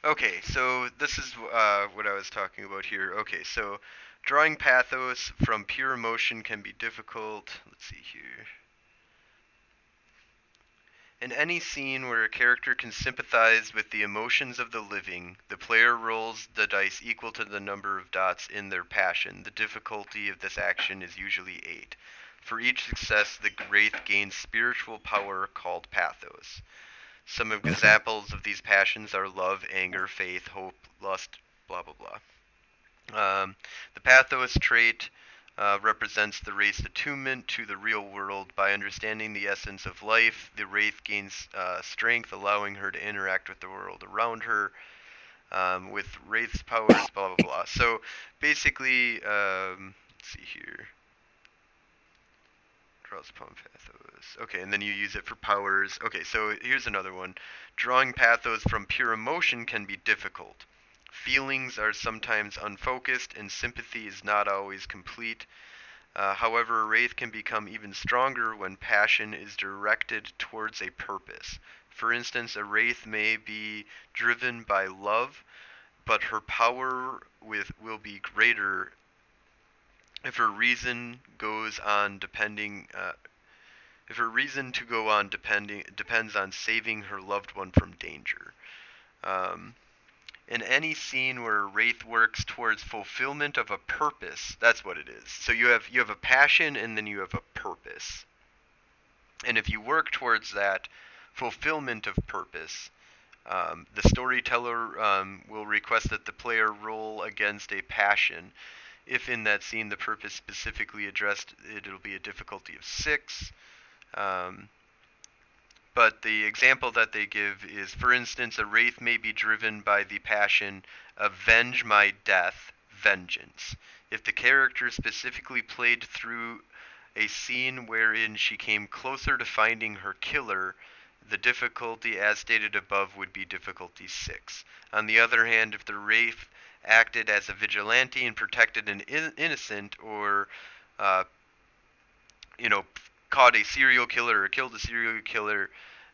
A: Okay, so this is uh, what I was talking about here. Okay, so drawing pathos from pure emotion can be difficult. Let's see here. In any scene where a character can sympathize with the emotions of the living, the player rolls the dice equal to the number of dots in their passion. The difficulty of this action is usually 8. For each success, the wraith gains spiritual power called pathos. Some examples of these passions are love, anger, faith, hope, lust, blah blah blah. Um, the pathos trait uh, represents the wraith's attunement to the real world. By understanding the essence of life, the wraith gains uh, strength, allowing her to interact with the world around her. Um, with wraith's powers, blah blah blah. So basically, um, let's see here draws upon pathos. Okay, and then you use it for powers. Okay, so here's another one. Drawing pathos from pure emotion can be difficult. Feelings are sometimes unfocused, and sympathy is not always complete. Uh, however, a wraith can become even stronger when passion is directed towards a purpose. For instance, a wraith may be driven by love, but her power with will be greater if her reason goes on depending uh, if her reason to go on depending depends on saving her loved one from danger. Um, in any scene where Wraith works towards fulfillment of a purpose, that's what it is. So you have you have a passion and then you have a purpose. And if you work towards that fulfillment of purpose, um, the storyteller um, will request that the player roll against a passion if in that scene the purpose specifically addressed, it'll be a difficulty of six. Um, but the example that they give is, for instance, a wraith may be driven by the passion avenge my death, vengeance. If the character specifically played through a scene wherein she came closer to finding her killer, the difficulty, as stated above, would be difficulty 6. On the other hand, if the wraith acted as a vigilante and protected an in- innocent or uh, you know caught a serial killer or killed a serial killer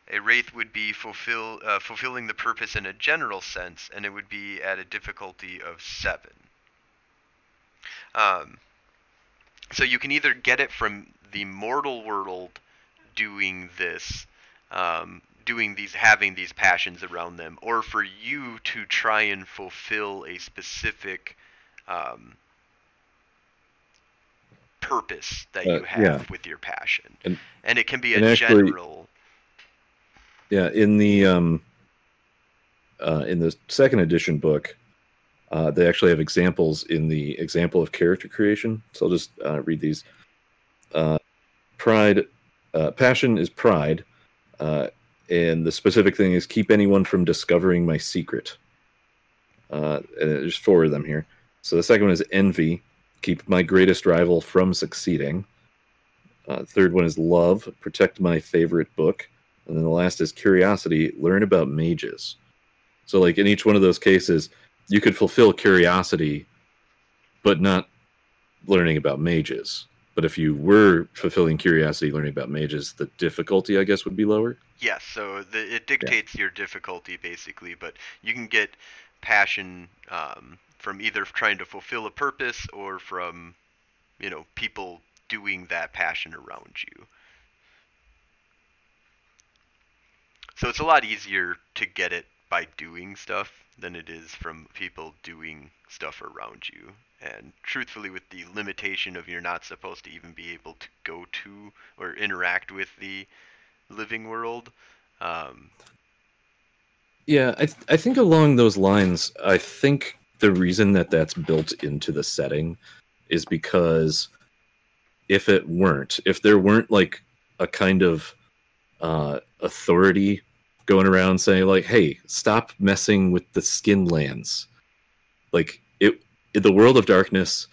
A: a wraith would be fulfill, uh, fulfilling the purpose in a general sense and it would be at a difficulty of seven. Um, so you can either get it from the mortal world doing this um, doing these having these passions around them or for you to try and fulfill a specific um, purpose that uh, you have yeah. with your passion and, and it can be a actually, general
B: yeah in the um uh, in the second edition book uh, they actually have examples in the example of character creation so i'll just uh, read these uh, pride uh, passion is pride uh, and the specific thing is keep anyone from discovering my secret. Uh, and there's four of them here. So the second one is envy, keep my greatest rival from succeeding. Uh, third one is love, protect my favorite book. And then the last is curiosity, learn about mages. So, like in each one of those cases, you could fulfill curiosity, but not learning about mages. But if you were fulfilling curiosity, learning about mages, the difficulty, I guess, would be lower.
A: Yes, so the, it dictates yeah. your difficulty basically, but you can get passion um, from either trying to fulfill a purpose or from, you know, people doing that passion around you. So it's a lot easier to get it by doing stuff than it is from people doing stuff around you and truthfully with the limitation of you're not supposed to even be able to go to or interact with the living world um,
B: yeah I, th- I think along those lines i think the reason that that's built into the setting is because if it weren't if there weren't like a kind of uh, authority going around saying like, "Hey, stop messing with the skin lands." Like it, in the world of darkness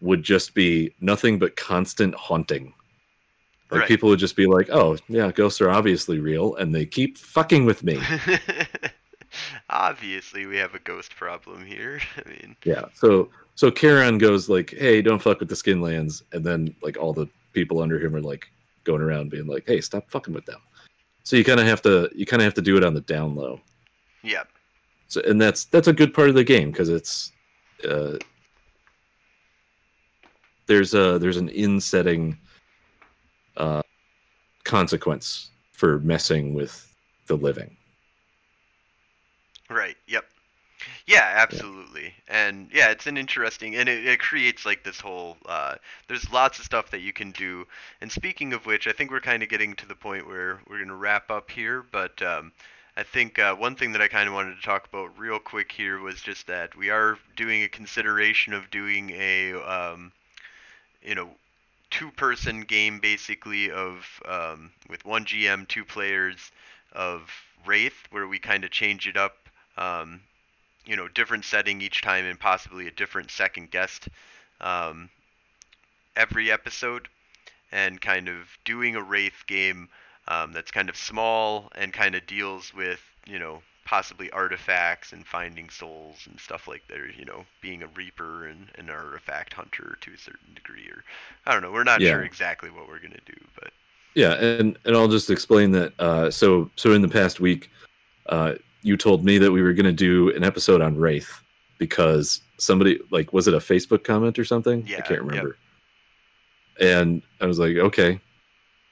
B: would just be nothing but constant haunting. Like
A: Right.
B: people would just be like, "Oh, yeah, ghosts are obviously real," and they keep fucking with me. *laughs*
A: Obviously, we have a ghost problem here. *laughs* I mean,
B: yeah. So so Charon goes like, "Hey, don't fuck with the skin lands," and then like all the people under him are like going around being like, "Hey, stop fucking with them." So you kind of have to you kind of have to do it on the down low.
A: yeah,
B: So and that's that's a good part of the game because it's uh, there's a there's an in setting uh, consequence for messing with the living.
A: Right. Yep. Yeah, absolutely. And yeah, it's an interesting, and it, it creates like this whole. Uh, there's lots of stuff that you can do. And speaking of which, I think we're kind of getting to the point where we're gonna wrap up here. But um, I think uh, one thing that I kind of wanted to talk about real quick here was just that we are doing a consideration of doing a, um, you know, two-person game basically of um, with one GM, two players of Wraith, where we kind of change it up. Um, you know, different setting each time and possibly a different second guest um, every episode, and kind of doing a Wraith game um, that's kind of small and kind of deals with, you know, possibly artifacts and finding souls and stuff like that, or, you know, being a Reaper and an artifact hunter to a certain degree, or I don't know, we're not
B: Yeah.
A: sure exactly what we're going to do, but
B: Yeah, and and I'll just explain that. Uh, so so in the past week, uh, you told me that we were going to do an episode on Wraith because somebody like was it a Facebook comment or something?
A: Yeah,
B: I can't
A: yep.
B: remember. And I was like, okay,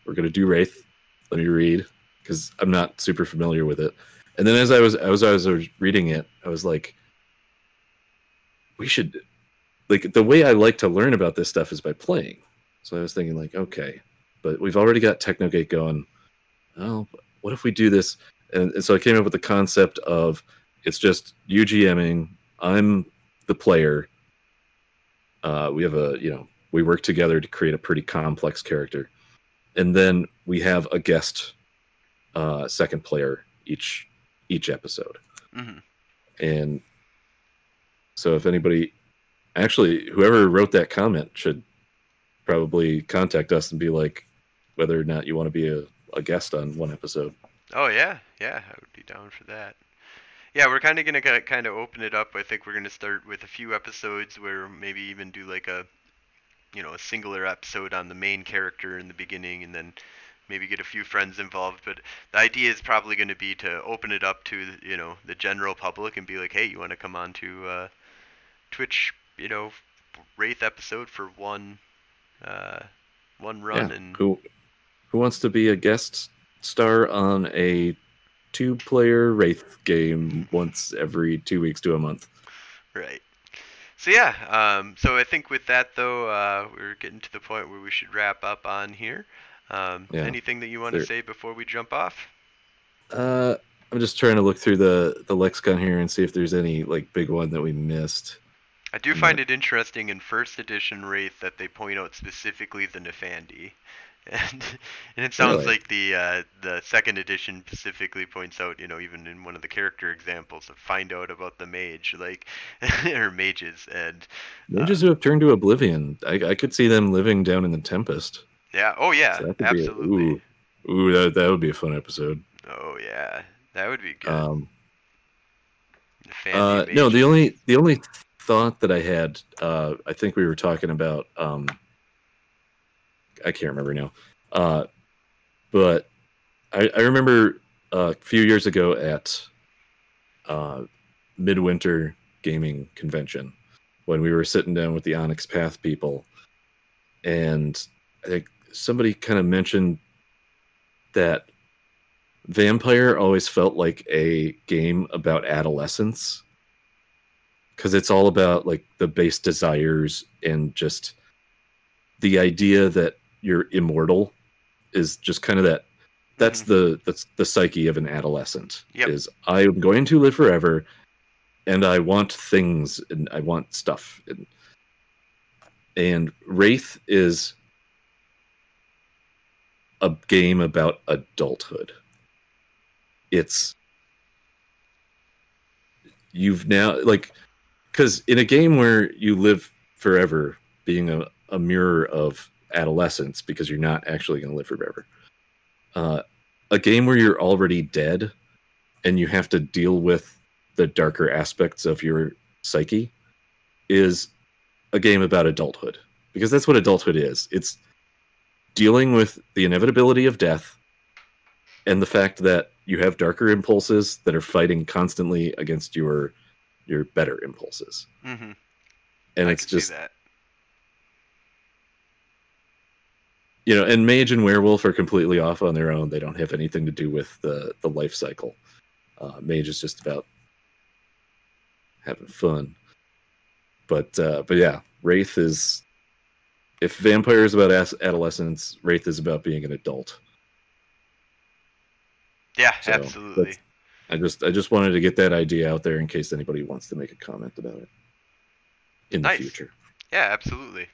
B: we're going to do Wraith. Let me read because I'm not super familiar with it. And then as I was as I was reading it, I was like, we should like the way I like to learn about this stuff is by playing. So I was thinking like, okay, but we've already got Technogate going. Well, what if we do this? And, and so I came up with the concept of it's just you GMing. I'm the player. Uh, we have a you know we work together to create a pretty complex character, and then we have a guest uh, second player each each episode.
A: hmm
B: And so if anybody actually whoever wrote that comment should probably contact us and be like whether or not you want to be a, a guest on one episode.
A: Oh yeah, yeah, I would be down for that. Yeah, we're kind of gonna kind of open it up. I think we're gonna start with a few episodes where maybe even do like a, you know, a singular episode on the main character in the beginning, and then maybe get a few friends involved. But the idea is probably going to be to open it up to you know the general public and be like, hey, you want to come on to uh, Twitch, you know, Wraith episode for one, uh, one run,
B: Yeah.
A: and
B: Who who wants to be a guest star on a two player Wraith game once every two weeks to a month?
A: Right. So yeah, um, so I think with that though, uh, we're getting to the point where we should wrap up on here. Um,
B: Yeah.
A: Anything that you want to say before we jump off?
B: Uh I'm just trying to look through the the lexicon here and see if there's any like big one that we missed.
A: I do find it interesting in first edition Wraith that they point out specifically the Nefandi. And, *laughs* and it sounds
B: Really?
A: like the uh, the second edition specifically points out, you know, even in one of the character examples, of find out about the mage, like *laughs* or mages, and
B: Mages who have turned to oblivion. I, I could see them living down in the Tempest.
A: yeah, oh yeah,
B: So that a-
A: absolutely,
B: ooh, ooh, that, that would be a fun episode.
A: oh yeah, that would be good.
B: Um, uh, no, the only the only thought that I had, uh, I think we were talking about. Um, I can't remember now, uh, but I, I remember uh, a few years ago at uh, Midwinter Gaming Convention when we were sitting down with the Onyx Path people, and I think somebody kind of mentioned that Vampire always felt like a game about adolescence because it's all about like the base desires and just the idea that you're immortal is just kind of that that's mm-hmm. the that's the psyche of an adolescent
A: Yep.
B: is i'm going to live forever and i want things and i want stuff and and wraith is a game about adulthood. It's you've now like because in a game where you live forever, being a, a mirror of adolescence, because you're not actually going to live forever. Uh, a game where you're already dead and you have to deal with the darker aspects of your psyche is a game about adulthood because that's what adulthood is. It's dealing with the inevitability of death and the fact that you have darker impulses that are fighting constantly against your your better impulses.
A: Mm-hmm.
B: And
A: I
B: it's just
A: that.
B: You know, and mage and werewolf are completely off on their own. They don't have anything to do with the the life cycle. Uh, mage is just about having fun. But uh, but yeah, wraith is if vampire is about adolescence, wraith is about being an adult.
A: Yeah,
B: So,
A: absolutely.
B: I just I just wanted to get that idea out there in case anybody wants to make a comment about it in
A: Nice.
B: the future.
A: Yeah, absolutely.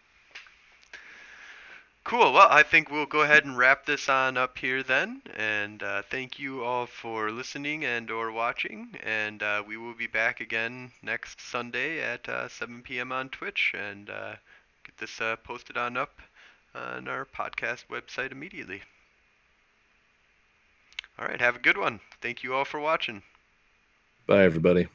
A: Cool. Well, I think we'll go ahead and wrap this on up here then. And uh, thank you all for listening and or watching. And uh, we will be back again next Sunday at uh, 7 p.m. on Twitch and uh, get this uh, posted on up on our podcast website immediately. All right. Have a good one. Thank you all for watching.
B: Bye everybody.